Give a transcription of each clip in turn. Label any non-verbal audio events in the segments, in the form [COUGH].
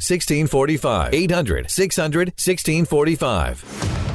1645. 800 600 1645.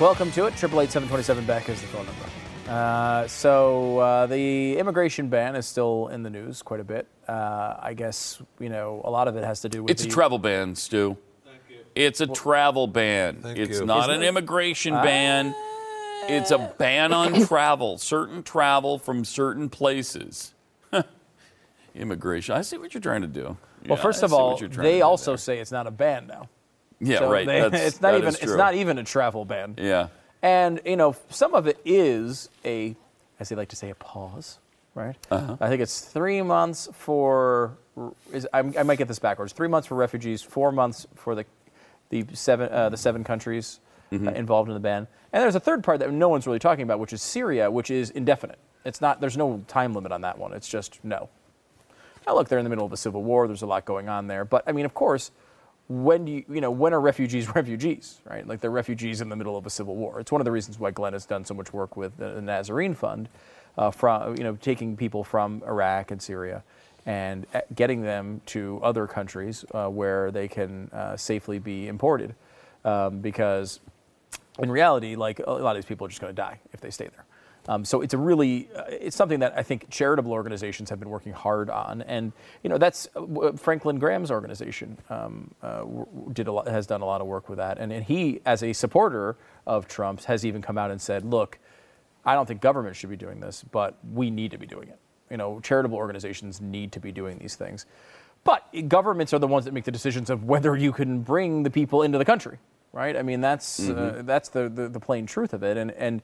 Welcome to it. Triple eight seven twenty seven Beck is the phone number. Uh, so uh, the immigration ban is still in the news quite a bit. Uh, I guess you know a lot of it has to do with It's a travel ban, Stu. Thank you. It's a travel ban. it's you. not an immigration ban. It's a ban on [COUGHS] travel, certain travel from certain places. [LAUGHS] immigration. I see what you're trying to do. Well, Yeah, first of all, you're trying to they also there. say it's not a ban now. Yeah, So right. they- [LAUGHS] That's- it's not even it's not even a travel ban. Yeah. And you know, some of it is a, as they like to say, a pause, right? Uh-huh. I think it's three months for. Is, I, I might get this backwards. Three months for refugees, four months for the, the seven uh, the seven countries Mm-hmm. uh, involved in the ban. And there's a third part that no one's really talking about, which is Syria, which is indefinite. It's not. There's no time limit on that one. It's just no. Now look, they're in the middle of a civil war. There's a lot going on there. But I mean, of course, when do you, you know, when are refugees [LAUGHS] refugees, right? Like they're refugees in the middle of a civil war. It's one of the reasons why Glenn has done so much work with the Nazarene Fund, uh, from you know, taking people from Iraq and Syria, and uh, getting them to other countries uh, where they can uh, safely be imported, um, because in reality, like a lot of these people are just going to die if they stay there. Um, so it's a really, uh, it's something that I think charitable organizations have been working hard on, and you know that's uh, Franklin Graham's organization um, uh, did a lot, has done a lot of work with that, and, and he, as a supporter of Trump's, has even come out and said, look, I don't think government should be doing this, but we need to be doing it. You know, charitable organizations need to be doing these things, but governments are the ones that make the decisions of whether you can bring the people into the country, right? I mean, that's uh, that's the, the the plain truth of it, and and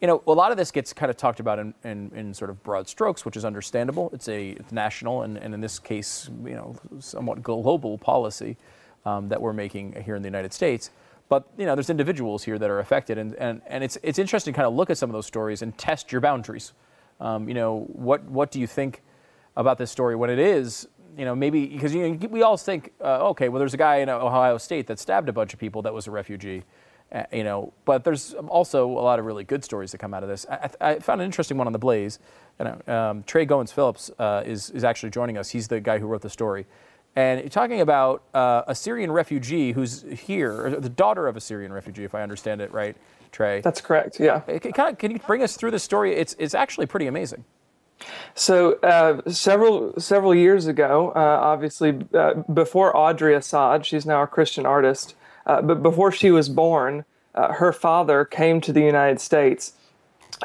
you know, a lot of this gets kind of talked about in, in, in sort of broad strokes, which is understandable. It's a it's national and, and in this case, you know, somewhat global policy um, that we're making here in the United States. But you know, there's individuals here that are affected, and, and, and it's it's interesting to kind of look at some of those stories and test your boundaries. Um, you know, what what do you think about this story when it is, you know, maybe because you know, we all think, uh, okay, well, there's a guy in Ohio State that stabbed a bunch of people that was a refugee, uh, you know, but there's also a lot of really good stories that come out of this. I, I found an interesting one on the Blaze. You know, um, Trey Goins Phillips uh, is is actually joining us. He's the guy who wrote the story. And talking about uh, a Syrian refugee who's here, the daughter of a Syrian refugee, if I understand it right, Trey. That's correct. Yeah. Uh, Can, can, can you bring us through the story? It's, it's actually pretty amazing. So uh, several several years ago, uh, obviously uh, before Audrey Assad, she's now a Christian artist, uh, but before she was born, uh, her father came to the United States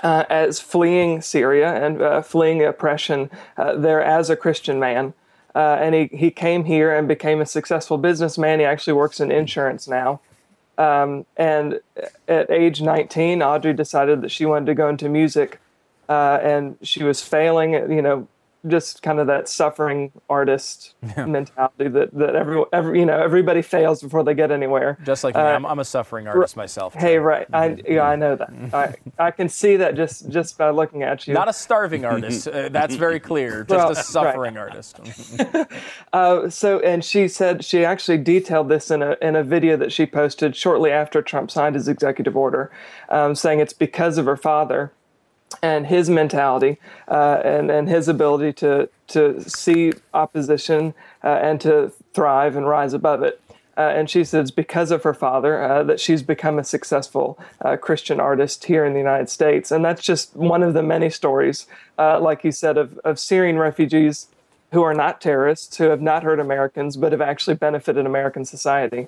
uh, as fleeing Syria and uh, fleeing oppression uh, there as a Christian man. Uh, and he, he came here and became a successful businessman. He actually works in insurance now. Um, and at age 19, Audrey decided that she wanted to go into music and she was failing you know, just kind of that suffering artist [LAUGHS] mentality that, that every, every, you know, everybody fails before they get anywhere. Just like me, I'm, uh, I'm a suffering artist myself. Hey, right. I, mm-hmm. yeah, I know that. Mm-hmm. I, I can see that just, just by looking at you. Not a starving artist. uh, that's very [LAUGHS] clear. Just Well, a suffering artist. [LAUGHS] Mm-hmm. Uh, so and she said she actually detailed this in a in a video that she posted shortly after Trump signed his executive order, um, saying it's because of her father and his mentality uh, and and his ability to to see opposition uh, and to thrive and rise above it. Uh, and she says because of her father uh, that she's become a successful uh, Christian artist here in the United States. And that's just one of the many stories, uh, like you said, of, of Syrian refugees who are not terrorists, who have not hurt Americans, but have actually benefited American society.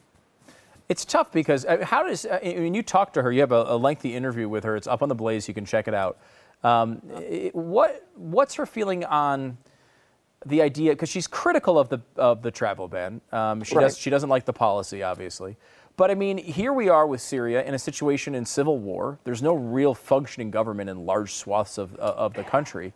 It's tough because uh, how does uh, when you talk to her, you have a, a, lengthy interview with her. It's up on the Blaze. You can check it out. Um, it, what what's her feeling on the idea? Because she's critical of the of the travel ban. Um, she right. does she doesn't like the policy, obviously. But I mean, here we are with Syria in a situation in civil war. There's no real functioning government in large swaths of uh, of the country.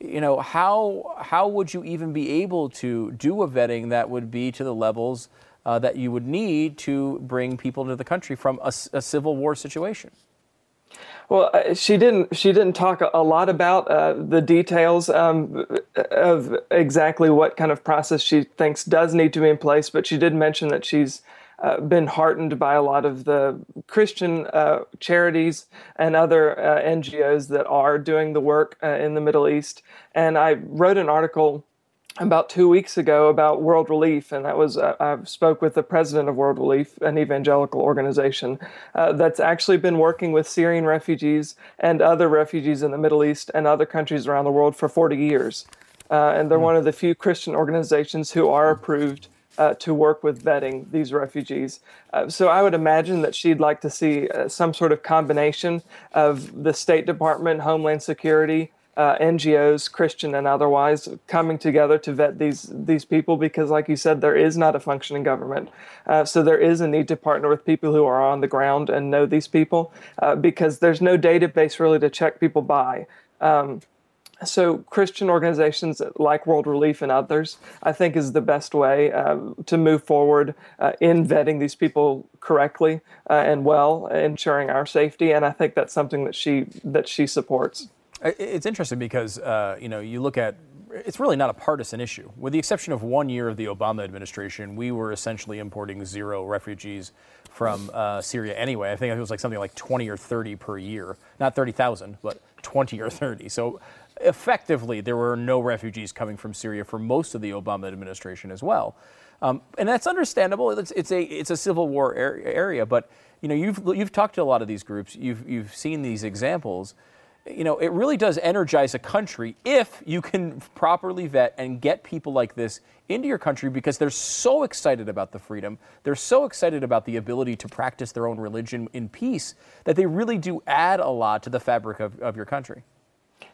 You know how how would you even be able to do a vetting that would be to the levels uh, that you would need to bring people into the country from a, a civil war situation. Well, uh, she didn't. She didn't talk a lot about uh, the details um, of exactly what kind of process she thinks does need to be in place. But she did mention that she's uh, been heartened by a lot of the Christian uh, charities and other uh, NGOs that are doing the work in the Middle East. And I wrote an article about two weeks ago about World Relief, and that was uh, I spoke with the president of World Relief, an evangelical organization uh, that's actually been working with Syrian refugees and other refugees in the Middle East and other countries around the world for 40 years. Uh, and they're mm. one of the few Christian organizations who are approved uh, to work with vetting these refugees. Uh, so I would imagine that she'd like to see uh, some sort of combination of the State Department, Homeland Security, uh, NGOs, Christian and otherwise, coming together to vet these these people because, like you said, there is not a functioning government. Uh, so there is a need to partner with people who are on the ground and know these people uh, because there's no database really to check people by. Um, so Christian organizations like World Relief and others, I think, is the best way um, to move forward uh, in vetting these people correctly uh, and well, ensuring our safety. And I think that's something that she that she supports. It's interesting because uh, you know you look at it's really not a partisan issue. With the exception of one year of the Obama administration, we were essentially importing zero refugees from uh, Syria anyway. I think it was like something like 20 or 30 per year, not 30,000, but 20 or 30. So effectively, there were no refugees coming from Syria for most of the Obama administration as well. Um, and that's understandable. It's, it's, a it's a civil war area, but you know you've you've talked to a lot of these groups. You've you've seen these examples you know, it really does energize a country if you can properly vet and get people like this into your country because they're so excited about the freedom. They're so excited about the ability to practice their own religion in peace that they really do add a lot to the fabric of, of your country.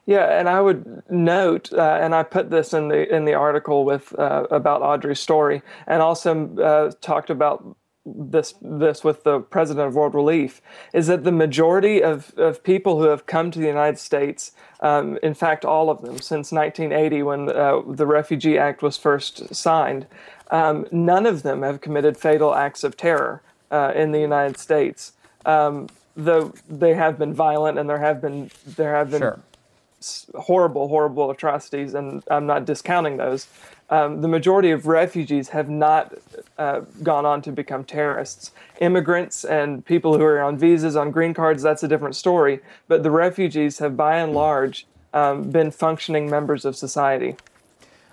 Yeah, and I would note, uh, and I put this in the in the article with uh, about Audrey's story, and also uh, talked about this this with the president of World Relief is that the majority of, of people who have come to the United States, um, in fact, all of them since 1980 when uh, the Refugee Act was first signed, um, none of them have committed fatal acts of terror uh, in the United States. Um, though they have been violent and there have been there have been sure. Horrible, horrible atrocities, and I'm not discounting those um, the majority of refugees have not uh, gone on to become terrorists. Immigrants and people who are on visas, on green cards, that's a different story. But the refugees have, by and large, um, been functioning members of society.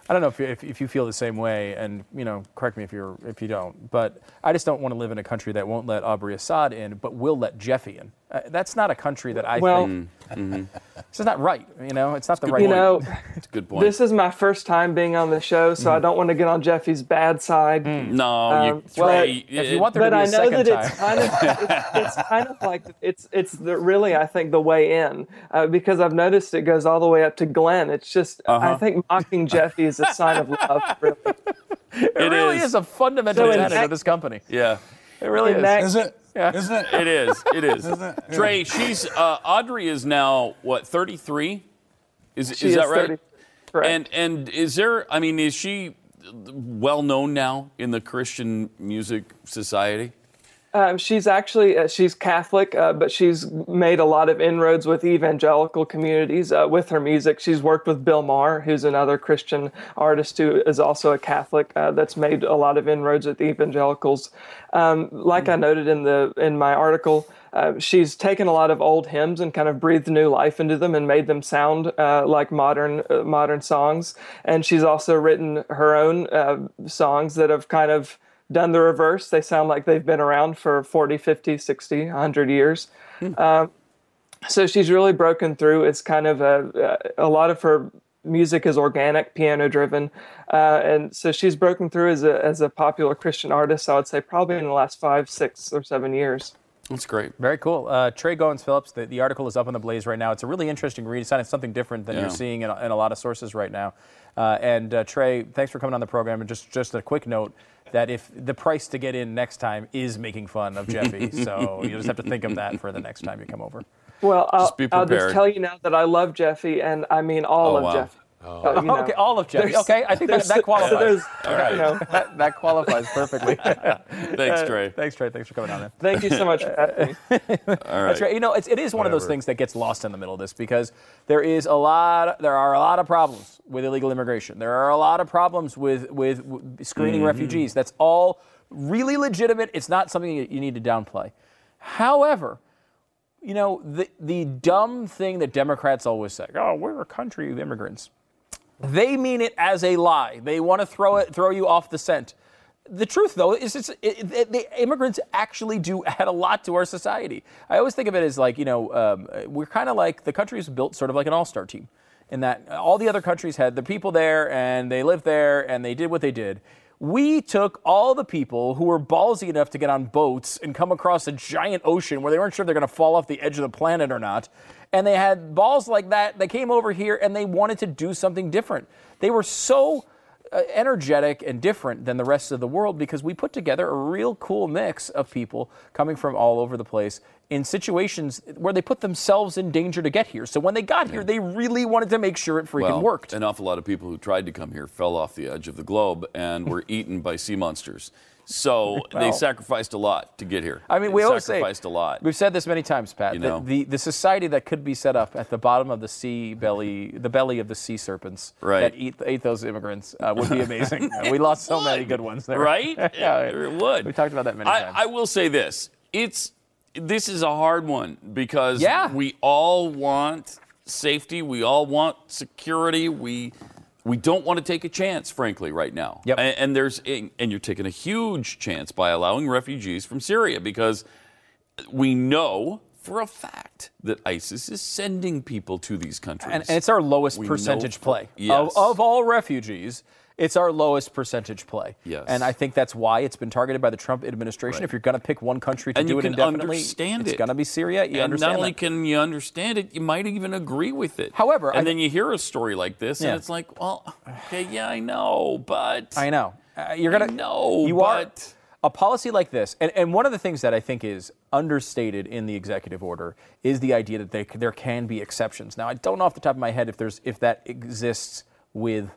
I don't know if, if, if, you feel the same way, and you know, correct me if you're if you don't. But I just don't want to live in a country that won't let Audrey Assad in, but will let Jeffy in. Uh, that's not a country that I well, think. [LAUGHS] Mm-hmm. It's just not right. You know, it's not the right. You know, it's a good point. This is my first time being on the show, so mm. I don't want to get on Jeffy's bad side. Mm. No, um, you, well, if you want there but to be I know that time. it's kind of it's, [LAUGHS] it's, kind of like it's it's the, really I think the way in uh, because I've noticed it goes all the way up to Glenn. It's just uh-huh. I think mocking [LAUGHS] Jeffy is a sign of love. Really. It, it really is. is. a fundamental so tenet of this company. Yeah, it really is. That, is it? Yeah. Isn't it? It is. It is. Isn't it? Yeah. Trey, she's uh, Audrey is now what 33? Is she is that right? 30. Correct. And and is there? I mean, is she well known now in the Christian music society? Um, she's actually uh, she's Catholic, uh, but she's made a lot of inroads with evangelical communities uh, with her music. She's worked with Bill Maher, who's another Christian artist who is also a Catholic. Uh, that's made a lot of inroads with evangelicals. Um, like I noted in the in my article, uh, she's taken a lot of old hymns and kind of breathed new life into them and made them sound uh, like modern modern songs. And she's also written her own songs that have kind of done the reverse. They sound like they've been around for 40, 50, 60, 100 years. Hmm. Um, so she's really broken through. It's kind of a, a lot of her music is organic, piano driven, uh, and so she's broken through as a as a popular Christian artist. I would say probably in the last five, six, or seven years. That's great. Very cool. Uh, Trey Goins Phillips, the, the article is up on the Blaze right now. It's a really interesting read. It's something different than Yeah. you're seeing in, a- in a lot of sources right now. Uh, and uh, Trey, thanks for coming on the program. And just, just a quick note that if the price to get in next time is making fun of Jeffy, [LAUGHS] so you just have to think of that for the next time you come over. Well, I'll, be I'll just tell you now that I love Jeffy, and I mean all Oh, of wow. Jeffy. Uh, you know, okay, all of Jeffy. there's- Okay, I think that, that [LAUGHS] qualifies. there's- All right. you know, that, that qualifies perfectly. [LAUGHS] Thanks, Trey. Thanks, Trey. Thanks for coming on in. thank you so much for having me. All right. [LAUGHS] That's right. You know, it's, it is one of those things that gets lost in the middle of this because there is a lot. There are a lot of problems with illegal immigration. There are a lot of problems with with, with screening refugees. That's all really legitimate. It's not something that you need to downplay. However, you know, the the dumb thing that Democrats always say, "Oh, we're a country of immigrants." They mean it as a lie. They want to throw it, throw you off the scent. The truth, though, is it's, it, it, the immigrants actually do [LAUGHS] add a lot to our society. I always think of it as like, you know, um, we're kind of like the country is built sort of like an all-star team, in that all the other countries had the people there and they lived there and they did what they did. We took all the people who were ballsy enough to get on boats and come across a giant ocean where they weren't sure if they're going to fall off the edge of the planet or not. And they had balls like that. They came over here and they wanted to do something different. They were so uh, energetic and different than the rest of the world because we put together a real cool mix of people coming from all over the place in situations where they put themselves in danger to get here. So when they got here, they really wanted to make sure it freaking well, worked. An awful lot of people who tried to come here fell off the edge of the globe and were [LAUGHS] eaten by sea monsters. So [LAUGHS] they sacrificed a lot to get here. I mean, They we always say sacrificed a lot. We've said this many times, Pat. You know. the the society that could be set up at the bottom of the sea belly, the belly of the sea serpents Right. that eat ate those immigrants uh, would be amazing. [LAUGHS] We lost so many good ones there, right? [LAUGHS] yeah, it would. We talked about that many I, times. I will say this: it's this is a hard one because Yeah. we all want safety, we all want security, we we don't want to take a chance, frankly, right now. Yep. And, and there's and you're taking a huge chance by allowing refugees from Syria because we know for a fact that ISIS is sending people to these countries. and, and it's our lowest We percentage for- play Yes. of, of all refugees. It's our lowest percentage play. Yes. And I think that's why it's been targeted by the Trump administration. Right. If you're going to pick one country to And do it indefinitely, understand it's it. going to be Syria. You and understand not only that. can you understand it, you might even agree with it. However, and I- then you hear a story like this, Yeah. and it's like, well, okay, yeah, I know, but I know. Uh, you're gonna know, You but- are a policy like this, and, and one of the things that I think is understated in the executive order is the idea that they, there can be exceptions. Now, I don't know off the top of my head if there's if that exists with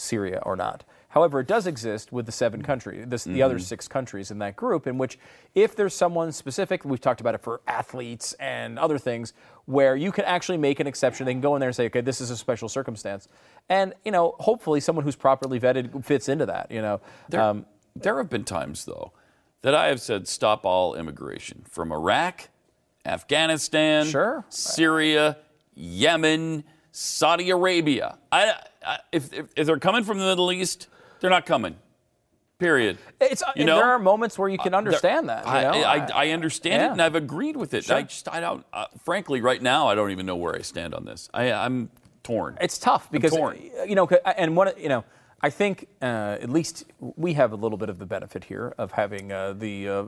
Syria or not. However, it does exist with the seven countries, the, the other six countries in that group, in which if there's someone specific, we've talked about it for athletes and other things, where you can actually make an exception. They can go in there and say, okay, this is a special circumstance. And, you know, hopefully someone who's properly vetted fits into that, you know. There, Um, there have been times, though, that I have said stop all immigration from Iraq, Afghanistan, Sure. Syria, Yemen, Saudi Arabia. I, I, if, if, if they're coming from the Middle East, they're not coming. Period. it's, You know? there are moments where you can uh, There- understand that. You I, know? I, I understand yeah. it, and I've agreed with it. Sure. I just, I don't. Uh, frankly, right now, I don't even know where I stand on this. I, I'm torn. It's tough because torn. Uh, you know, 'cause- uh, and one, you know, I think uh, at least we have a little bit of the benefit here of having uh, the uh,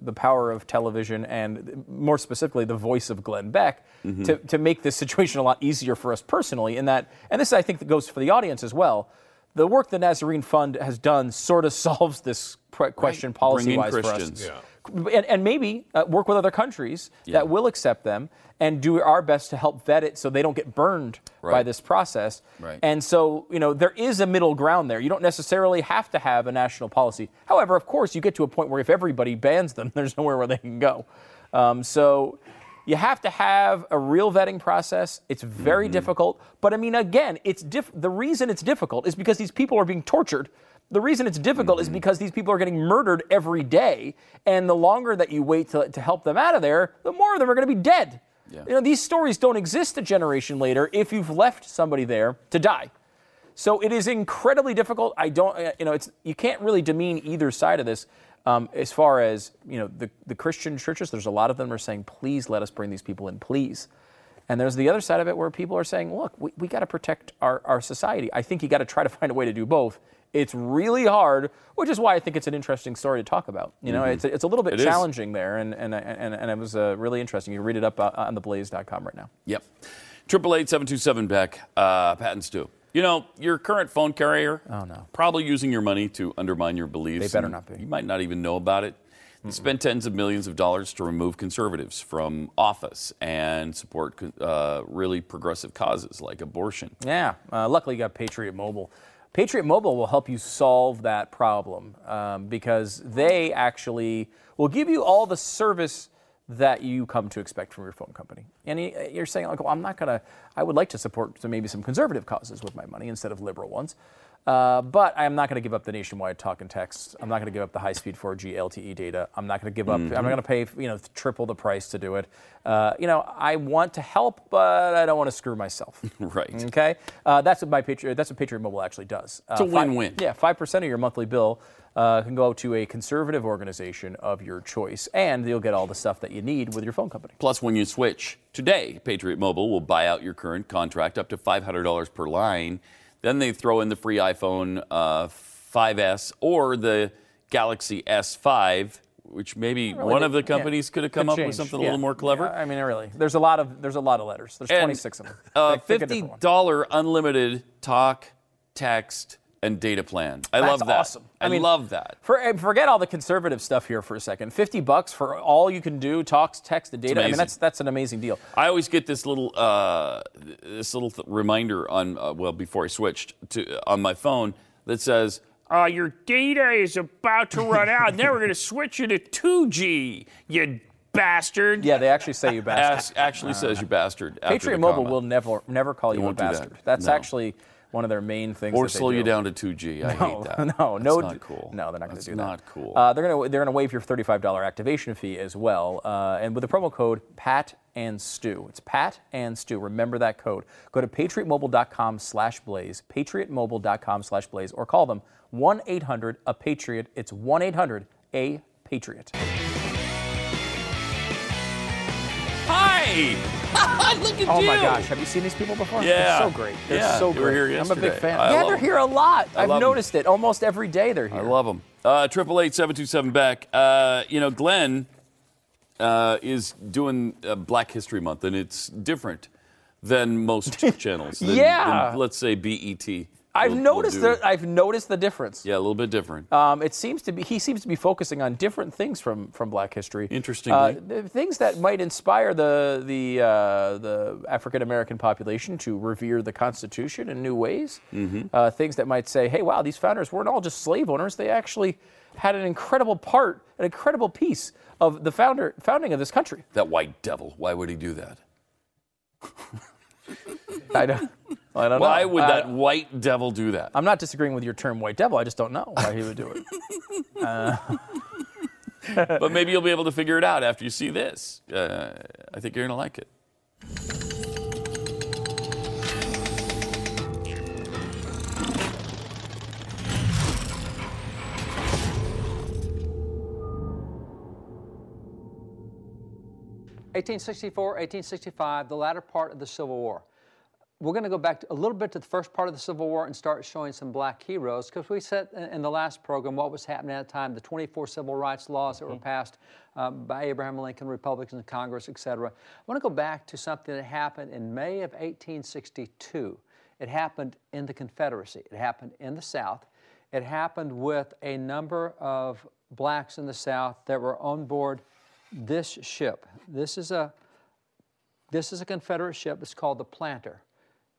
the power of television and more specifically the voice of Glenn Beck Mm-hmm. to, to make this situation a lot easier for us personally. In that, and this I think that goes for the audience as well. The work the Nazarene Fund has done sort of [LAUGHS] solves this question Bring in policy-wise for us Christians. Yeah. And, and maybe uh, work with other countries Yeah. that will accept them and do our best to help vet it so they don't get burned by this process. Right. And so, you know, there is a middle ground there. You don't necessarily have to have a national policy. However, of course, you get to a point where if everybody bans them, [LAUGHS] there's nowhere where they can go. Um, so you have to have a real vetting process. It's very difficult. But I mean, again, it's diff- the reason it's difficult is because these people are being tortured. The reason it's difficult is because these people are getting murdered every day. And the longer that you wait to, to help them out of there, the more of them are going to be dead. Yeah. You know, these stories don't exist a generation later if you've left somebody there to die. So it is incredibly difficult. I don't, uh, you know, it's you can't really demean either side of this. Um, as far as you know, the the Christian churches, there's a lot of them are saying, please let us bring these people in, please. And there's the other side of it where people are saying, look, we, we got to protect our, our society. I think you got to try to find a way to do both. It's really hard, which is why I think it's an interesting story to talk about. You know, it's, it's a little bit Mm-hmm. It is. challenging there, and, and, and, and it was uh, really interesting. You can read it up uh, on theblaze.com right now. Yep. Triple eight seven two seven Beck. Uh, Pat and Stu. You know, your current phone carrier. Oh, no. Probably using your money to undermine your beliefs. They better not be. You might not even know about it. They spend tens of millions of dollars to remove conservatives from office and support uh, really progressive causes like abortion. Yeah, uh, luckily you got Patriot Mobile. Patriot Mobile will help you solve that problem um, because they actually will give you all the service that you come to expect from your phone company. And you're saying, like, well, I'm not going to, I would like to support maybe some conservative causes with my money instead of liberal ones. Uh, but I'm not going to give up the nationwide talk and text. I'm not going to give up the high-speed 4G LTE data. I'm not going to give up. I'm not going to pay, you know, triple the price to do it. Uh, you know, I want to help, but I don't want to screw myself. [LAUGHS] Right. Okay, uh, that's what my Patriot. That's what Patriot Mobile actually does. Uh, It's a fi- win-win. yeah, five percent of your monthly bill uh, can go to a conservative organization of your choice, and you'll get all the stuff that you need with your phone company. Plus, when you switch today, Patriot Mobile will buy out your current contract up to $500 per line. Then they throw in the free iPhone uh, 5S or the Galaxy S5, which maybe one they- of the yeah, companies could have come could up with change. something a little more clever. Yeah, I mean, really, there's a lot of there's a lot of letters. There's And, 26 of them. Uh, Pick- pick a Fifty dollar unlimited talk, text, and data plan. I That's love that. awesome. I, I mean- love that. For, uh, forget all the conservative stuff here for a second. 50 bucks for all you can do, talks, text, and data. I mean, that's that's an amazing deal. I always get this little uh, this little th- reminder on uh, well before I switched to on my phone that says. Uh, your data is about to run out, and then we're going to switch you to 2G, you bastard. Yeah, they actually say you bastard. As- actually says you bastard. after Patriot Mobile will never never call you a won't that. bastard. That's No. actually one of their main things. or that they slow you down to 2G. I hate that. [LAUGHS] No, That's no, not cool. No, they're not going to do that. That's not cool. Uh, they're going to they're going to waive your thirty-five dollar activation fee as well, uh, and with the promo code Pat and Stu. It's Pat and Stu. Remember that code. Go to patriotmobile.com/blaze, patriotmobile.com/blaze, or call them one eight hundred a patriot. It's one eight hundred a patriot. Hi! [LAUGHS] Look at Oh you! my gosh, have you seen these people before? Yeah. They're so great. They're Yeah, so great. here I'm a big fan. I yeah, they're them. here a lot. I've love them. noticed it. Almost every day they're here. I love them. Uh, Triple eight seven two seven Beck. Uh, you know, Glenn uh, is doing uh, Black History Month, and it's different than most [LAUGHS] channels. than- Yeah. than, let's say BET. I've will- will noticed do. that. I've noticed the difference. Yeah, a little bit different. Um, it seems to be he seems to be focusing on different things from from Black history. Interestingly. uh, things that might inspire the the uh, the African American population to revere the Constitution in new ways. Mm-hmm. Uh, things that might say, "Hey, wow, these founders weren't all just slave owners; they actually had an incredible part, an incredible piece of the founder founding of this country." that white devil. Why would he do that? [LAUGHS] [LAUGHS] I don't. I don't Why know. would Uh, that white devil do that? I'm not disagreeing with your term "white devil." I just don't know why he would do it. [LAUGHS] but maybe you'll be able to figure it out after you see this. Uh, I think you're going to like it. Eighteen sixty-four, 1865, the latter part of the Civil War. We're going to go back to, a little bit to the first part of the Civil War and start showing some black heroes because we said in, the last program what was happening at the time, the 24 civil rights laws that were passed um, by Abraham Lincoln, Republicans in Congress, et cetera. I want to go back to something that happened in May of 1862. It happened in the Confederacy. It happened in the South. It happened with a number of blacks in the South that were on board this ship. This is a this is a Confederate ship. It's called the Planter.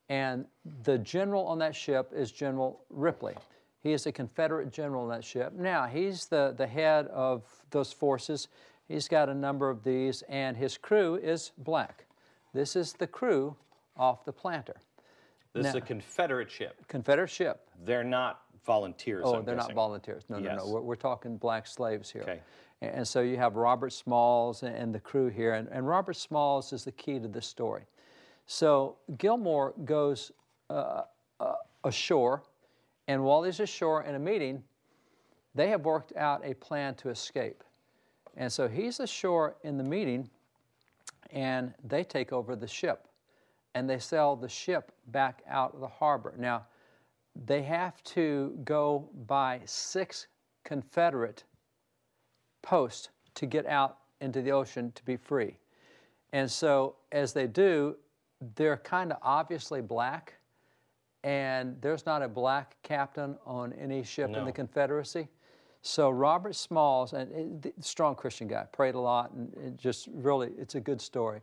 And the general on that ship is General Ripley. He is a Confederate general on that ship. Now, he's the, the head of those forces. He's got a number of these, and his crew is black. This is the crew off the Planter. This is a Confederate ship. Confederate ship. They're not volunteers. Oh, I'm they're not volunteers. No, no, no. We're, we're talking black slaves here. Okay. And, so you have Robert Smalls and, the crew here. And, and Robert Smalls is the key to this story. So Gilmore goes uh, uh, ashore, and while he's ashore in a meeting, they have worked out a plan to escape. And so he's ashore in the meeting, and they take over the ship. and they sail the ship back out of the harbor. Now, they have to go by six Confederate posts to get out into the ocean to be free. And so, as they do, they're kind of obviously black, and there's not a black captain on any ship in the Confederacy. So Robert Smalls, and and strong Christian guy, prayed a lot, and it just really, it's a good story.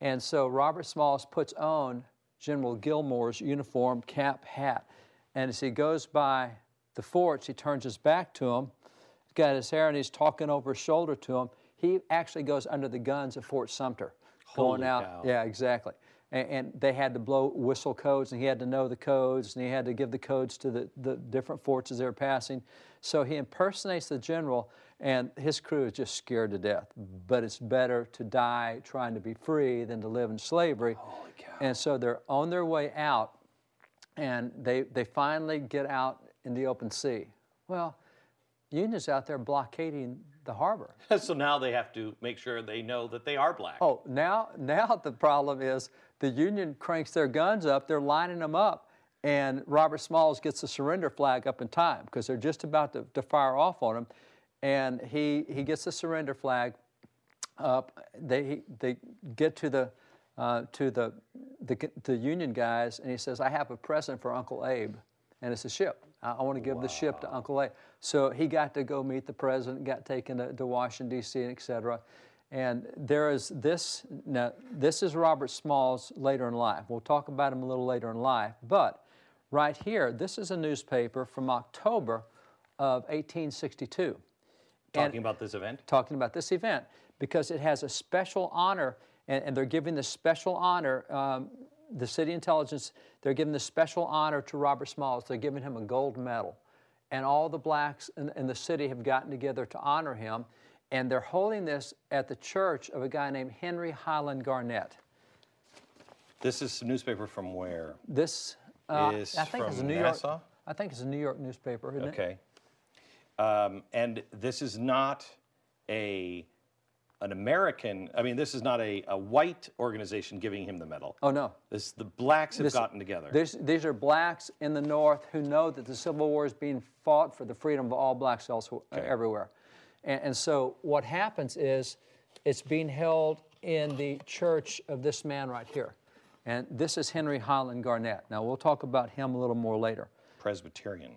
And so Robert Smalls puts on General Gilmore's uniform, cap, hat, and as he goes by the forts, he turns his back to him. Got his hair, and he's talking over his shoulder to him. He actually goes under the guns of Fort Sumter, going out. cow. Yeah, exactly. And, and they had to blow whistle codes, and he had to know the codes, and he had to give the codes to the, the different forts as they were passing. So he impersonates the general, and his crew is just scared to death. Mm-hmm. But it's better to die trying to be free than to live in slavery. Holy cow. And so they're on their way out, and they, they finally get out in the open sea. Well, Union's out there blockading the harbor. [LAUGHS] so now they have to make sure they know that they are black. Oh, now now the problem is the Union cranks their guns up, they're lining them up, and Robert Smalls gets the surrender flag up in time because they're just about to, to fire off on him, and he he gets the surrender flag up. They they get to the uh, to the, the the Union guys, and he says, "I have a present for Uncle Abe." And it's a ship. I, I want to give the ship to Uncle Abe So he got to go meet the president, got taken to, to Washington D.C. et cetera. And there is this. Now this is Robert Smalls later in life. We'll talk about him a little later in life. But right here, this is a newspaper from October of 1862 Talking about this event? talking about this event because it has a special honor, and, and they're giving the special honor. Um, the city intelligence, they're giving the special honor to Robert Smalls. They're giving him a gold medal. And all the blacks in, in the city have gotten together to honor him. And they're holding this at the church of a guy named Henry Highland Garnet. This is a newspaper from where? This, uh, Is I think it's a New Nassau? York. I think it's a New York newspaper, isn't it? Okay. Um, and this is not a an American. I mean, this is not a, a white organization giving him the medal. Oh no. This the blacks have This- gotten together. These, these are blacks in the North who know that the Civil War is being fought for the freedom of all blacks elsewhere, uh, everywhere. And, and so what happens is it's being held in the church of this man right here. And this is Henry Highland Garnet. Now, we'll talk about him a little more later. Presbyterian.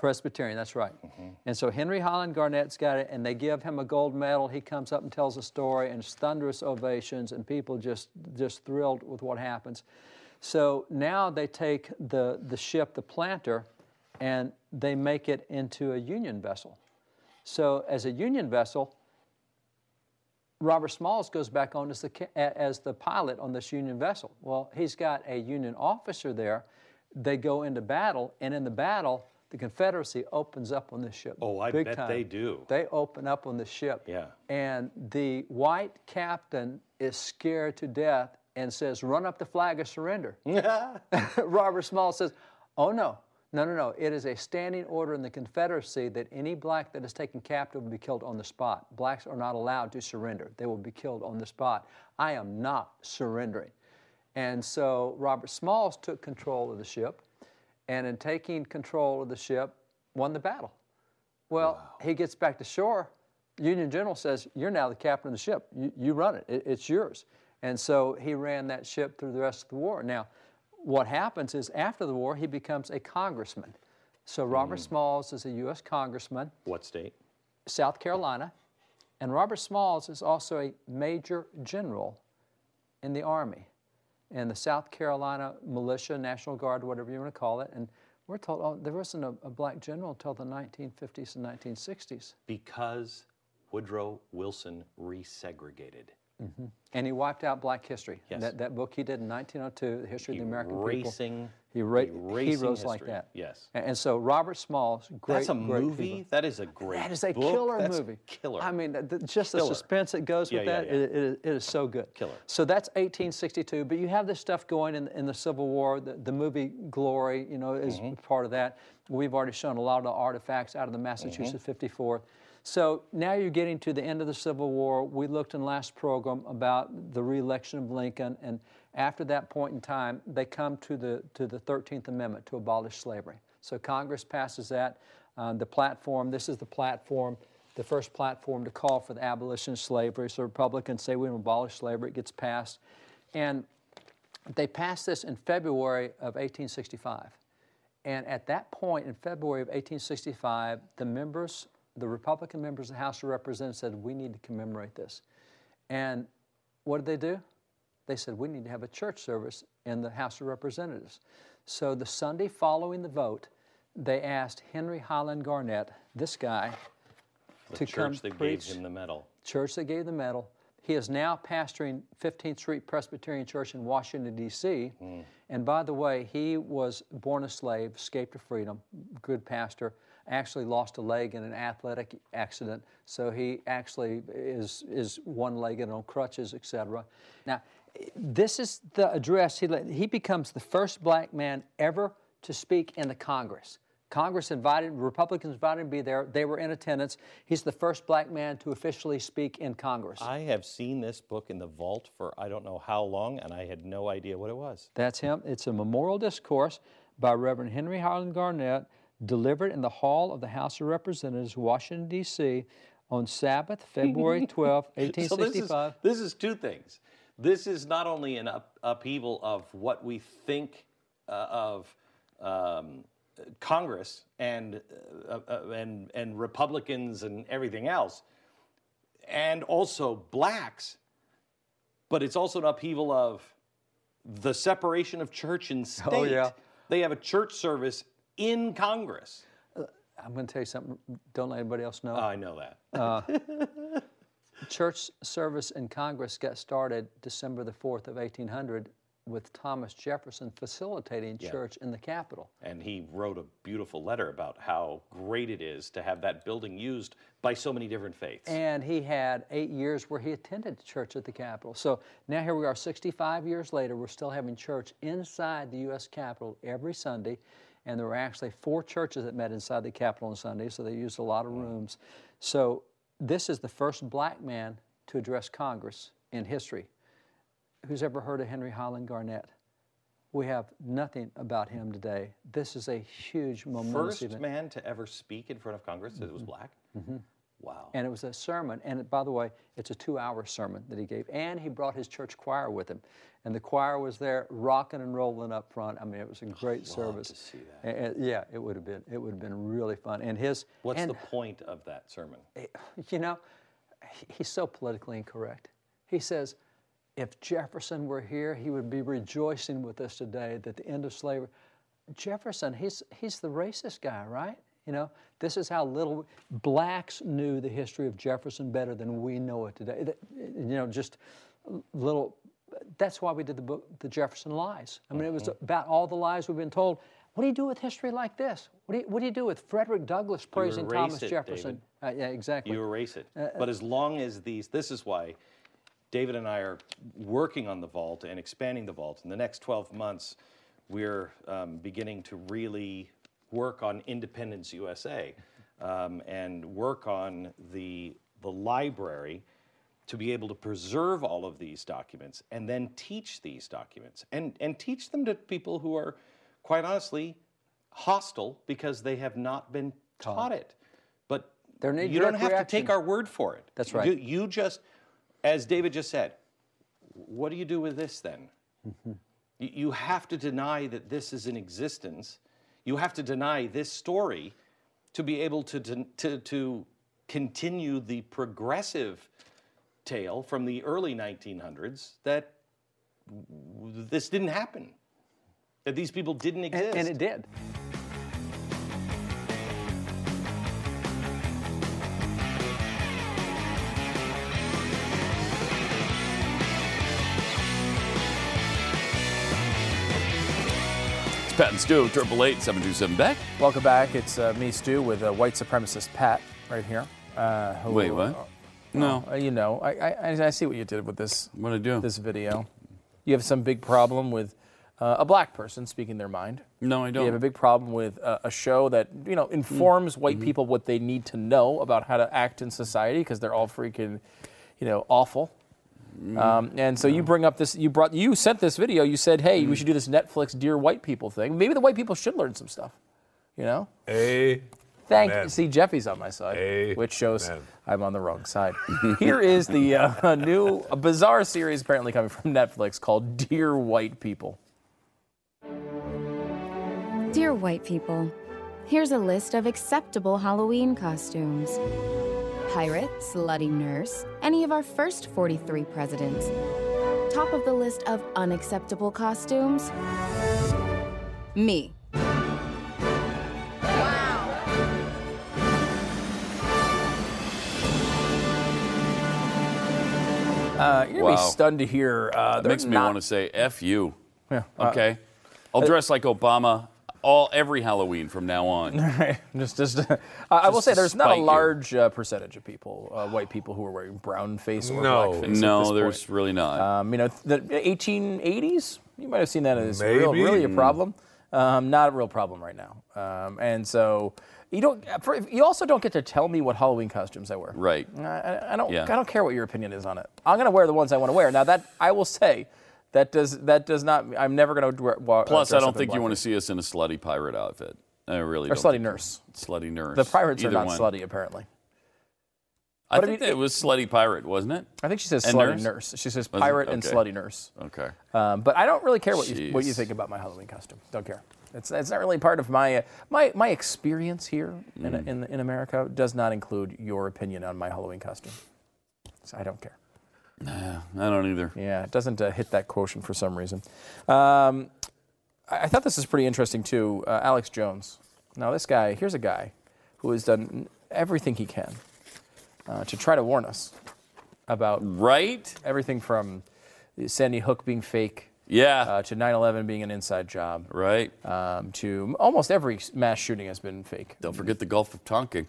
Presbyterian, that's right. Mm-hmm. And so Henry Highland Garnet's got it, and they give him a gold medal. He comes up and tells a story, and it's thunderous ovations, and people just just thrilled with what happens. So now they take the the ship, the Planter, and they make it into a Union vessel. So as a Union vessel, Robert Smalls goes back on as the, as the pilot on this Union vessel. Well, he's got a Union officer there. They go into battle, and in the battle, the Confederacy opens up on this ship. Oh, I bet time. they do. They open up on the ship. Yeah. And the white captain is scared to death and says, Run up the flag of surrender. [LAUGHS] [LAUGHS] Robert Small says, Oh, no. No, no, no. It is a standing order in the Confederacy that any black that is taken captive will be killed on the spot. Blacks are not allowed to surrender, they will be killed on the spot. I am not surrendering. And so Robert Smalls took control of the ship, and in taking control of the ship, won the battle. Well, he gets back to shore. Union General says, You're now the captain of the ship. You, you run it. it, it's yours. And so he ran that ship through the rest of the war. Now, what happens is after the war, he becomes a congressman. So Robert hmm. Smalls is a U.S. congressman, What state? South Carolina, and Robert Smalls is also a major general in the Army, in the South Carolina Militia, National Guard, whatever you want to call it. And we're told oh, there wasn't a, a black general until the 1950s and 1960s. Because Woodrow Wilson resegregated. And he wiped out black history. Yes. That, that book he did in 1902, The History of the American Erasing- People. He ra- erasing heroes like that. Yes. And, and so Robert Smalls, great, That's a great movie. hero. That is a great. That is a book. killer That's movie. Killer. I mean, th- th- just Killer. the suspense that goes with Yeah, yeah, that, yeah. It, it, it is so good. Killer. So that's 1862. But you have this stuff going in, in the Civil War. The, the movie Glory, you know, is Mm-hmm. part of that. We've already shown a lot of the artifacts out of the Massachusetts Mm-hmm. 54th. So now you're getting to the end of the Civil War. We looked in last program about the reelection of Lincoln, and after that point in time, they come to the to the 13th Amendment to abolish slavery. So Congress passes that. Uh, the platform. This is the platform. The first platform to call for the abolition of slavery. So Republicans say we will abolish slavery. It gets passed, and they passed this in February of 1865. And at that point in February of 1865, the members, the Republican members of the House of Representatives said, we need to commemorate this. And what did they do? They said, we need to have a church service in the House of Representatives. So the Sunday following the vote, they asked Henry Highland Garnet, this guy, The to come church that preach gave him the medal. church that gave the medal. He is now pastoring 15th Street Presbyterian Church in Washington, D.C. Hmm. And by the way, he was born a slave, escaped to freedom, good pastor, actually lost a leg in an athletic accident. So he actually is, is one legged on crutches, etc. Now, this is the address. He, he becomes the first black man ever to speak in the Congress. Congress invited, Republicans invited him to be there. They were in attendance. He's the first black man to officially speak in Congress. I have seen this book in the vault for I don't know how long, and I had no idea what it was. That's him. It's a memorial discourse by Reverend Henry Highland Garnet, delivered in the hall of the House of Representatives, Washington, D.C., on Sabbath, [LAUGHS] February 12, So this is, 1865. this is two things. This is not only an up, upheaval of what we think uh, of um, Congress and, uh, uh, and, and Republicans and everything else, and also blacks, but it's also an upheaval of the separation of church and state. Oh, yeah. They have a church service in Congress. Uh, I'm going to tell you something. Don't let anybody else know. I know that. Uh, [LAUGHS] church service in Congress got started December the 4th of 1800 with Thomas Jefferson facilitating church in the Capitol. And he wrote a beautiful letter about how great it is to have that building used by so many different faiths. And he had eight years where he attended church at the Capitol. So now here we are, 65 years later, we're still having church inside the U.S. Capitol every Sunday. And there were actually four churches that met inside the Capitol on Sunday, so they used a lot of rooms. So this is the first black man to address Congress in history. Who's ever heard of Henry Highland Garnet? We have nothing about him today. This is a huge, momentous First event. man to ever speak in front of Congress that was mm-hmm. black? Mm-hmm. Wow. And it was a sermon. And by the way, it's a two hour sermon that he gave. And he brought his church choir with him. And the choir was there rocking and rolling up front. I mean, it was a great service. to see that. And, yeah, it would have been. It would have been really fun. And his. What's and, the point of that sermon? Eh, you know, he's so politically incorrect. He says, if Jefferson were here, he would be rejoicing with us today that the end of slavery. Jefferson, he's, he's the racist guy, right? You know, this is how little blacks knew the history of Jefferson better than we know it today. You know, just little. That's why we did the book, The Jefferson Lies. I mean, it was about all the lies we've been told. What do you do with history like this? What do you, what do, you do with Frederick Douglass praising Thomas it, Jefferson? Uh, yeah, exactly. You erase it. Uh, but as long as these, this is why David and I are working on the vault and expanding the vault. In the next 12 months, we're um, beginning to really work on Independence USA um, and work on the, the library to be able to preserve all of these documents and then teach these documents and, and teach them to people who are, quite honestly, hostile because they have not been taught it. But you don't have to take our word for it. That's right. You, you just, as David just said, what do you do with this then? Mm-hmm. You- You have to deny that this is in existence. You have to deny this story to be able to, to, to continue the progressive tale from the early 1900s that this didn't happen, that these people didn't exist. and, and it did. Pat and Stu, triple eight seven two seven Beck. Welcome back. It's uh, me, Stu, with uh, white supremacist Pat right here. Uh, who- Wait, what? No. Uh, you know, I, I, I see what you did with this What did I do? this video. You have some big problem with uh, a black person speaking their mind. No, I don't. You have a big problem with uh, a show that you know informs white Mm-hmm. people what they need to know about how to act in society because they're all freaking, you know, awful. Mm-hmm. Um, and so you bring up this. You brought. You sent this video. You said, "Hey, Mm-hmm. we should do this Netflix Dear White People thing. Maybe the white people should learn some stuff." You know. A. Thank Amen. See, Jeffy's on my side, Amen. which shows I'm on the wrong side. [LAUGHS] Here is the uh, new a bizarre series apparently coming from Netflix called Dear White People. Dear white people, here's a list of acceptable Halloween costumes pirate, slutty nurse, any of our first 43 presidents. Top of the list of unacceptable costumes me. Uh, you're gonna Wow. be stunned to hear. Uh, That makes me not- want to say F you. Yeah, uh, Okay. I'll dress like Obama all every Halloween from now on. [LAUGHS] just, just. uh, I will say there's not a large uh, percentage of people, uh, white people, who are wearing brown face or No. black face. at No, this there's point. really not. Um, you know, the 1880s, you might have seen that as real, Maybe. really a problem. Um, not a real problem right now. Um, and so you don't. For, you also don't get to tell me what Halloween costumes I wear. right. I, I- I don't. Yeah. I don't care what your opinion is on it. I'm gonna wear the ones I want to wear. Now that I will say, that does that does not. I'm never gonna wear. wa- Plus, I don't in think you want to see us in a slutty pirate outfit. I really Or don't. slutty nurse. Slutty nurse. The pirates are not one. slutty, apparently. I But I think mean, that it was slutty pirate, wasn't it? I think she says And slutty nurse? nurse. She says pirate and slutty nurse. Okay. Um, but I don't really care what you what you think about my Halloween costume. Don't care. It's, it's not really part of my uh, my my experience here in, Mm. in in America. Does not include your opinion on my Halloween costume. So I don't care. I don't either. Yeah, it doesn't uh, hit that quotient for some reason. Um, I, I thought this is pretty interesting too. Uh, Alex Jones. Now this guy, here's a guy who has done everything he can uh, to try to warn us about Right? everything from Sandy Hook being fake Yeah. uh, to 9/11 being an inside job, right. um, to almost every mass shooting has been fake. Don't forget the Gulf of Tonkin.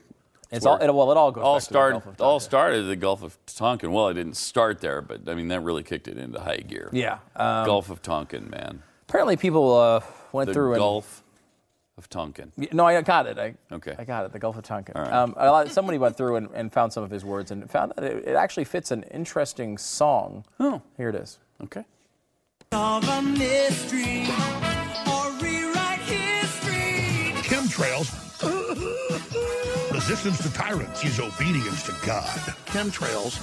It's all it, well, it all goes all back to the started Gulf of all started at the Gulf of Tonkin. Well, it didn't start there, but I mean that really kicked it into high gear. Yeah. Um, Gulf of Tonkin, man. apparently, people uh, went The through and Gulf of Tonkin. No, I got it. I, Okay. I got it. The Gulf of Tonkin. All right. Um, lot, somebody went through and, and found some of his words and found that it, it actually fits an interesting song. Oh, Here it is. okay. Solve a mystery or rewrite history. Chemtrails. [LAUGHS] Resistance to tyrants is obedience to God. Chemtrails.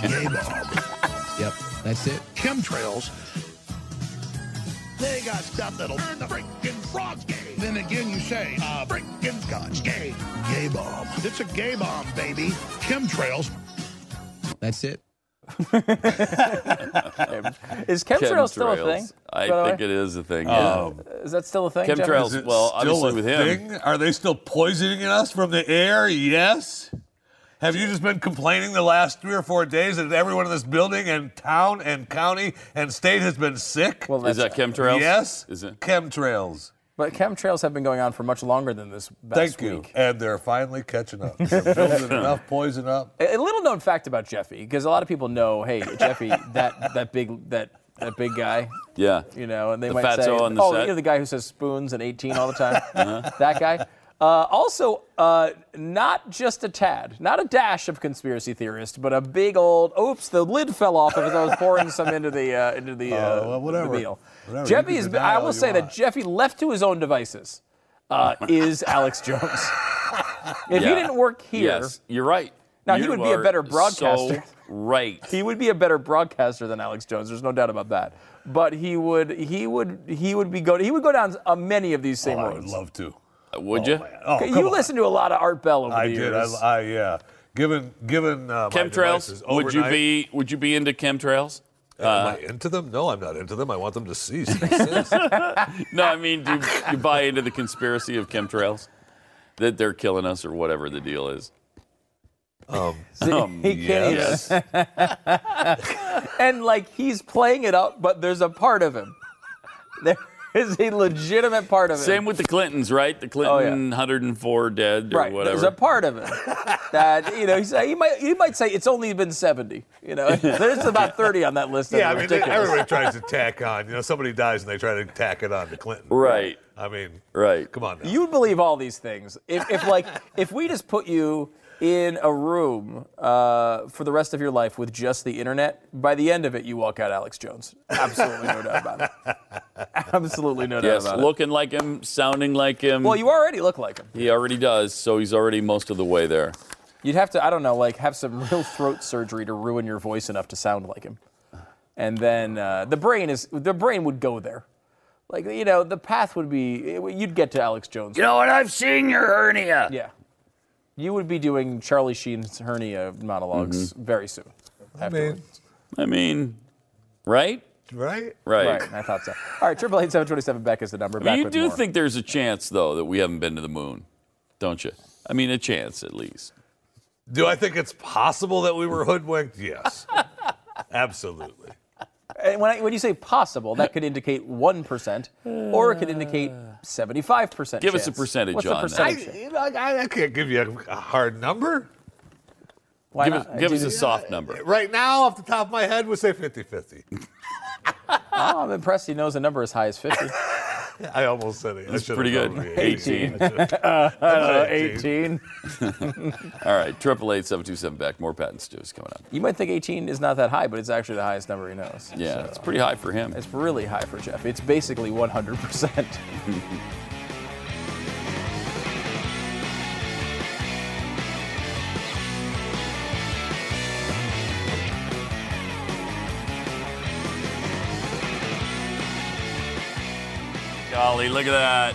Gay bomb. Yep, that's it. Chemtrails. They got stuff that'll turn the freaking frogs gay. Then again, you say, uh, freaking God's gay. Gay bomb. It's a gay bomb, baby. Chemtrails. That's it. [LAUGHS] Is chemtrails still a thing? I think it is a thing. Um, Is that still a thing? Chemtrails. Is it well, still obviously a with him. thing? Are they still poisoning us from the air? Yes. Have you just been complaining the last three or four days that everyone in this building and town and county and state has been sick? Well, Is that chemtrails? yes. Is it? Chemtrails. But chemtrails have been going on for much longer than this past Thank you. week. And they're finally catching up. They're building [LAUGHS] enough poison up. A, a little known fact about Jeffy, because a lot of people know, hey, Jeffy, that that big that that big guy, Yeah. you know, and they The might say, on the oh, set? you know, the guy who says spoons and 18 all the time, [LAUGHS] Uh-huh. that guy. Uh, also, uh, not just a tad, not a dash of conspiracy theorist, but a big old. Oops, the lid fell off as I was pouring some into the uh, into the, uh, Oh, well, whatever. the meal. Whatever. Jeffy is. I will you say that. Jeffy, left to his own devices, uh, is [LAUGHS] Alex Jones. [LAUGHS] if he didn't work here, Yes, you're right. Now, he would be a are better so broadcaster. right. [LAUGHS] he would be a better broadcaster than Alex Jones. There's no doubt about that. But he would he would he would be go he would go down uh, many of these same Oh, I would love to. Would you? Oh, Okay, you on. listen to a lot of Art Bell over I the did. years. I, did. I yeah. Given given uh, my devices Chemtrails? Would you be Would you be into chemtrails? Am I into them? No, I'm not into them. I want them to cease. [LAUGHS] No, I mean, do you, you buy into the conspiracy of chemtrails that they're killing us or whatever the deal is? um, [LAUGHS] Um, he can't yes. [LAUGHS] and like he's playing it up, but there's a part of him. There, [LAUGHS] is a legitimate part of it. Same with the Clintons, right? The Oh, yeah. Clinton 104 dead or right. whatever. There's a part of it [LAUGHS] that you know. He, might he might say it's only been 70. You know, [LAUGHS] there's about 30 on that list. Yeah, I mean, ridiculous. everybody tries to tack on. You know, somebody dies and they try to tack it on to Clinton. Right. I mean, right. come on now. You would believe all these things if, if like if we just put you in a room uh, for the rest of your life with just the internet. By the end of it, you walk out Alex Jones. Absolutely no doubt about it. [LAUGHS] Absolutely no doubt Yes, about it. looking like him, sounding like him. Well, you already look like him. He already does, so he's already most of the way there. You'd have to, I don't know, like have some [LAUGHS] real throat surgery to ruin your voice enough to sound like him. And then uh, the brain is the brain would go there. Like you know, the path would be you'd get to Alex Jones. You know what? I've seen your hernia. Yeah. You would be doing Charlie Sheen's hernia monologs mm-hmm. very soon. I mean, I mean, right? right? Right. I thought so. All right, triple eight seven twenty seven Beck is the number. I Back you with do more. think there's a chance, though, that we haven't been to the moon, don't you? I mean, a chance at least. Do I think it's possible that we were hoodwinked? Yes. [LAUGHS] Absolutely. And when, I, when you say possible, that could indicate one percent, or it could indicate seventy-five percent. Give us a percentage What's on the that. I, percentage? you I, I can't give you a, a hard number. Why give not? us, give us a you- soft number. Right now, off the top of my head, we'll say 50 50. Oh, I'm impressed. He knows a number as high as fifty. [LAUGHS] I almost said it. I That's should've pretty good. probably- 18. I should- Uh, [LAUGHS] 18. Eighteen. [LAUGHS] All right, triple eight seven two seven Beck. More Pat and Stu's coming up. You might think eighteen is not that high, but it's actually the highest number he knows. Yeah, So, it's pretty high for him. It's really high for Jeff. It's basically one hundred percent. [LAUGHS] Golly, look at that.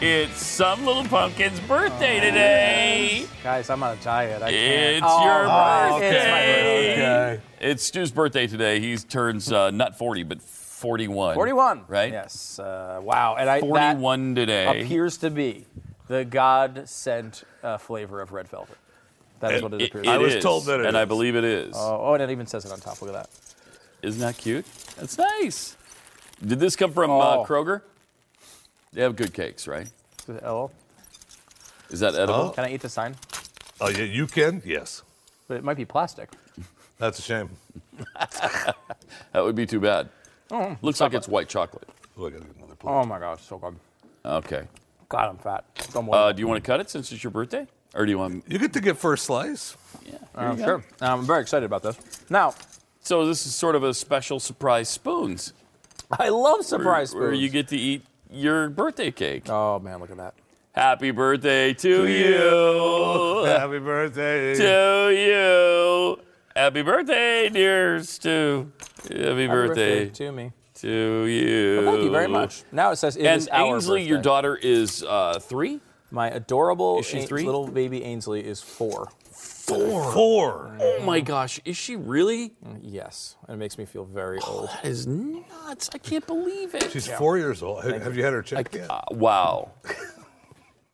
It's some little pumpkin's birthday today. Guys, I'm on a diet. I can't. It's Oh, your right. birthday. It's my birthday. It's Stu's birthday today. He turns uh, not 40, but 41. 41. Right? Yes. Uh, wow. And I that 41 today. appears to be the God sent uh, flavor of red velvet. That is It- what it It- appears it to be. I was is, told that it and I believe it is. Oh, oh, and it even says it on top. Look at that. Isn't that cute? That's nice. Did this come from Oh. uh, Kroger? They have good cakes, right? Is it L? Is that edible? Can I eat the sign? Oh, yeah, you can? Yes. But it might be plastic. That's a shame. [LAUGHS] That would be too bad. Oh, Looks like it's white chocolate. Oh, I gotta get another plate. oh my gosh, so good. Okay. God, I'm fat. Don't worry. Uh, do you want to cut it since it's your birthday? Or do you want. You get to get first slice. Yeah. Uh, sure. I'm very excited about this. Now, So this is sort of a special surprise spoons. I love surprise where, where spoons. you get to eat your birthday cake. Oh man, look at that. Happy birthday to you. [LAUGHS] Happy birthday. to you. Happy birthday, dear Stu. Happy, birthday, to me. to you. Well, thank you very much. Now it says it And is our Ainsley, your daughter, is uh, three. My adorable Is she three? little baby Ainsley is four. Four. Four. Oh my gosh, is she really? Yes, and it makes me feel very old. That is nuts. I can't believe it. She's four years old. Have, have you had her checked yet? Uh, wow.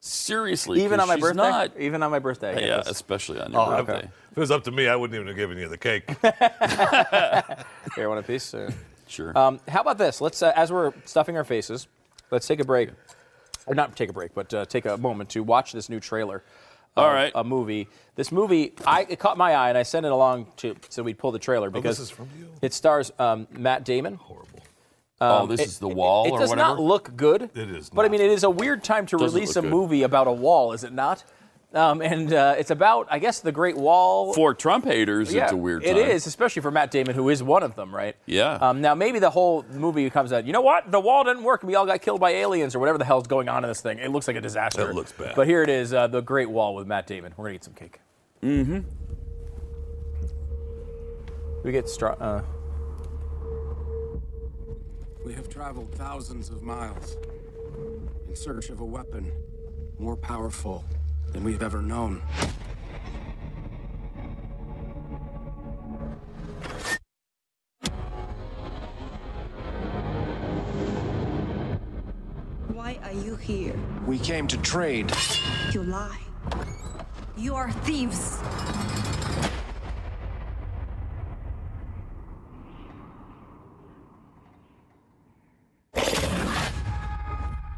Seriously, even on my she's birthday. Not, Even on my birthday. I yeah, this. especially on your Oh, birthday. If it was up to me, I wouldn't even have given you the cake. [LAUGHS] Here, want a piece? Uh, Sure. Um, how about this? Let's, uh, as we're stuffing our faces, let's take a break, or not take a break, but uh, take a moment to watch this new trailer. All of right. A movie. This movie, I it caught my eye, and I sent it along to so we'd pull the trailer because Oh, is from you? it stars um, Matt Damon. Horrible. oh, Um, this it- is the wall It or does whatever. not look good. It is But I not. mean, it is a weird time to Doesn't release a look good. movie about a wall, is it not? Um, and uh, it's about, I guess, the Great Wall. For Trump haters, yeah, it's a weird time. It is, especially for Matt Damon, who is one of them, right? Yeah. Um, now, maybe the whole movie comes out, you know what? The wall didn't work. We all got killed by aliens or whatever the hell's going on in this thing. It looks like a disaster. It looks bad. But here it is, uh, The Great Wall with Matt Damon. We're going to eat some cake. Mm-hmm. We get straw. Uh, We have traveled thousands of miles in search of a weapon more powerful than we've ever known. Why are you here? We came to trade. You lie. You are thieves.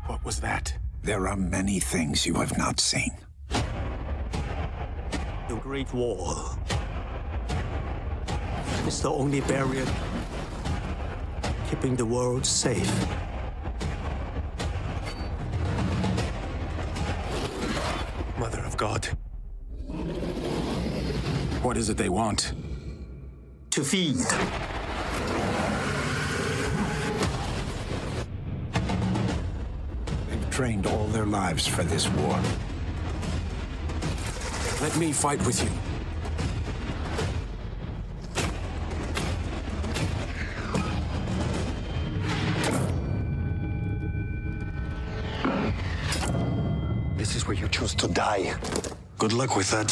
What was that? There are many things you have not seen. Great Wall is the only barrier keeping the world safe. Mother of God, What is it they want? to feed. They've trained all their lives for this war. Let me fight with you. This is where you chose to die. Good luck with that.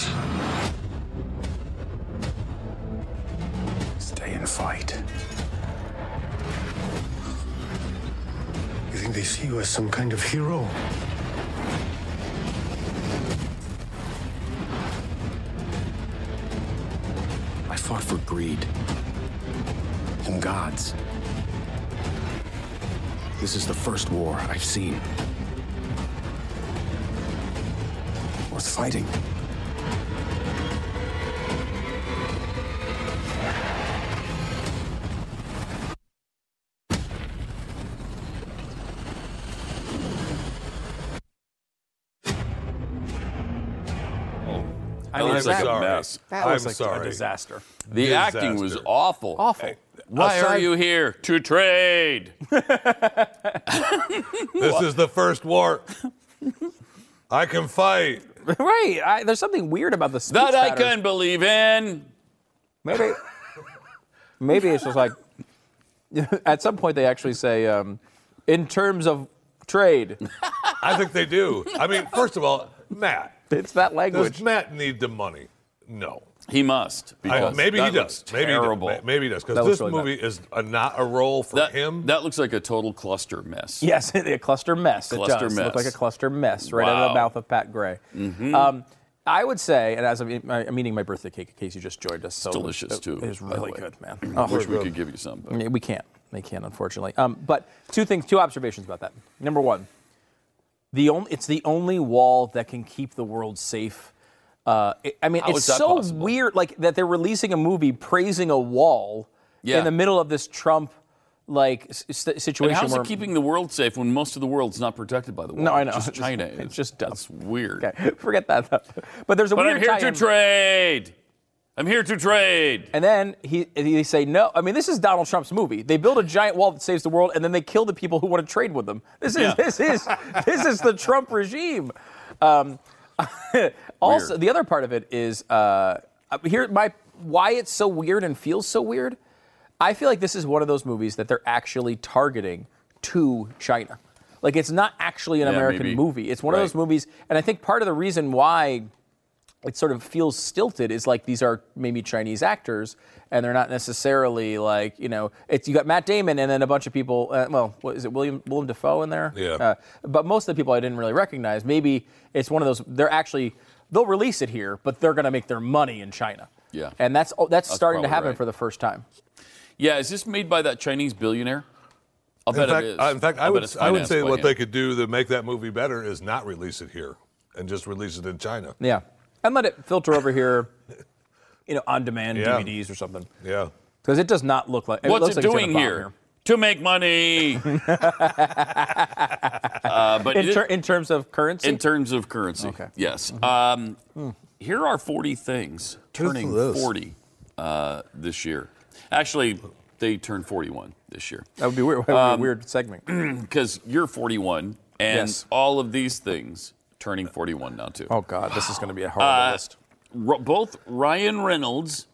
Stay and fight. You think they see you as some kind of hero? Fought for greed and gods. This is the first war I've seen. Worth fighting. Looks that- like a mess. That I'm looks like sorry. a disaster. The acting was Disaster. awful. Awful. Why are you here? To trade. [LAUGHS] This is the first war. I can fight. [LAUGHS] right. I, there's something weird about the speech That I patterns. can believe in. Maybe, maybe it's just like [LAUGHS] at some point they actually say, um, in terms of trade, I think they do. I mean, first of all, Matt. It's that language. Does Matt need the money? No. He must. I, maybe he does. Maybe he does. Maybe he does. Because this really movie is a, not a role for that, him. that looks like a total cluster mess. Yes, [LAUGHS] a cluster mess. Cluster it does look mess. like a cluster mess right out of the mouth of Pat Gray. Mhm. Um, I would say, and as I'm, I'm eating my birthday cake in case you just joined us, so delicious, it- too, It is really good, man. I Oh, wish we could give you some. But we can't. They can't, unfortunately. Um, but two things, two observations about that. Number one, the only it's the only wall that can keep the world safe. Uh, I mean, How it's so possible? weird, like that they're releasing a movie praising a wall Yeah. in the middle of this Trump like s- s- and situation. how's it keeping the world safe when most of the world's not protected by the wall? No, I know. Just It's- China [LAUGHS] it's just dumb. That's weird. Okay, [LAUGHS] forget that. Though. But there's a But weird I'm here to trade. I'm here to trade. And then he they say no. I mean, this is Donald Trump's movie. They build a giant wall that saves the world, and then they kill the people who want to trade with them. This is Yeah. this is [LAUGHS] this is the Trump regime. Um, [LAUGHS] also, Weird. the other part of it is uh, here. My why it's so weird and feels so weird. I feel like this is one of those movies that they're actually targeting to China. Like it's not actually an Yeah, American maybe. movie. It's one of those movies, and I think part of the reason why it sort of feels stilted is like these are maybe Chinese actors and they're not necessarily like you know it's you got Matt Damon and then a bunch of people uh, well what is it William Willem Dafoe in there Yeah. uh, but most of the people I didn't really recognize maybe it's one of those they're actually they'll release it here but they're going to make their money in China Yeah. and that's oh, that's, That's starting to happen right. for the first time Yeah, is this made by that Chinese billionaire? I'll in bet fact, it is. in fact, I bet would I would say what him. they could do to make that movie better is not release it here and just release it in China. yeah and let it filter over here you know on demand Yeah. DVDs or something Yeah. because it does not look like it What's looks it like it's gonna doing bomb here? To make money. [LAUGHS] uh, but in, it- ter- in terms of currency in terms of currency, Okay. yes. Um, Here are 40 things turning this? 40 uh, this year. Actually, they turned 41 this year. that would be weird, that would be a weird segment [CLEARS THROAT] Because you're 41, and Yes. all of these things turning 41 now, too. Oh God, this is going to be a horrible Uh, list. Ro- both Ryan Reynolds,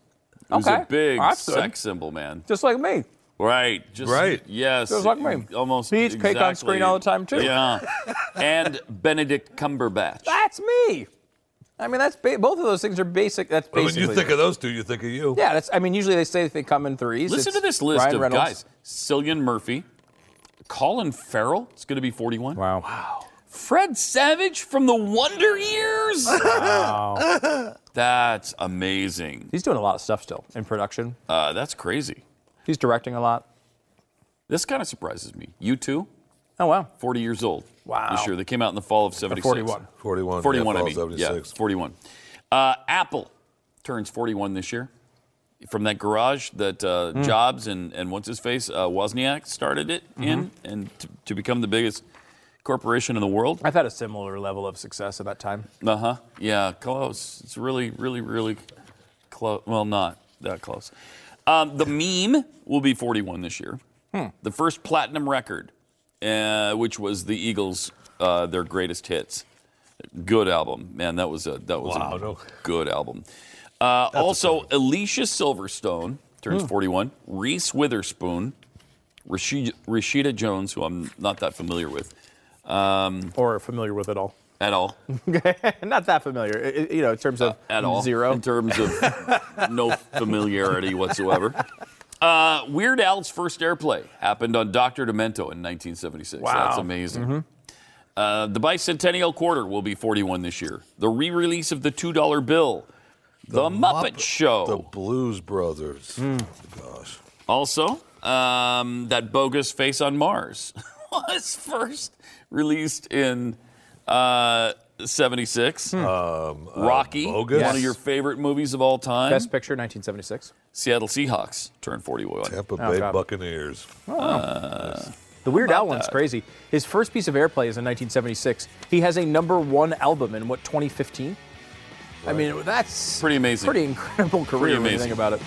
who's Okay. a big That's sex symbol, man. Just like me. Right. Just, Right. Yes. Just like me. Almost. He eats cake on screen all the time, too. Yeah. [LAUGHS] and Benedict Cumberbatch. That's me. I mean, that's ba- both of those things are basic. That's But when you think of those two, you think of you. yeah, that's. I mean, usually they say they come in threes. Listen It's to this list Ryan of Reynolds. guys: Cillian Murphy, Colin Farrell. It's going to be 41. Wow. Wow. Fred Savage from the Wonder Years. [LAUGHS] Wow. That's amazing. He's doing a lot of stuff still in production. Uh, that's crazy. He's directing a lot. This kind of surprises me. You too? Oh wow. 40 years old. Wow. This year. They came out in the fall of 76. 41. 41. 41, yeah, I fall mean. Yeah, 41. Uh, Apple turns 41 this year. From that garage that uh, Hmm. Jobs and, and what's his face, uh, Wozniak started it in, Mm-hmm. and to, to become the biggest corporation in the world. I've had a similar level of success at that time. Uh huh. Yeah, close. It's really, really, really close. Well, not that close. Um, the meme will be 41 this year. Hmm. The first platinum record, uh, which was the Eagles, uh, their greatest hits. Good album, man. That was a that was Wow, a no. good album. Uh, also, Alicia Silverstone turns Hmm. 41. Reese Witherspoon, Rashida, Rashida Jones, who I'm not that familiar with, um, Or familiar with it all. at all. [LAUGHS] Not that familiar, I- I- you know, in terms of at all. zero. In terms of [LAUGHS] no familiarity whatsoever. Uh, Weird Al's first airplay happened on Dr. Demento in 1976. Wow. That's amazing. Uh, the bicentennial quarter will be 41 this year. The re release of the $2 bill. The, Muppet, Show. The Blues Brothers. Hmm. Gosh. Also, um, that bogus Face on Mars [LAUGHS] was first released in uh, 76. Um, uh, Rocky, Bogus? one of your favorite movies of all time. Best Picture, 1976. Seattle Seahawks turned 41. Tampa Oh, Bay God. Buccaneers. Uh, The Weird Al one's that? crazy. His first piece of airplay is in 1976. He has a number one album in what 2015. I mean, that's Pretty amazing. Pretty incredible career Pretty when you amazing. think about it.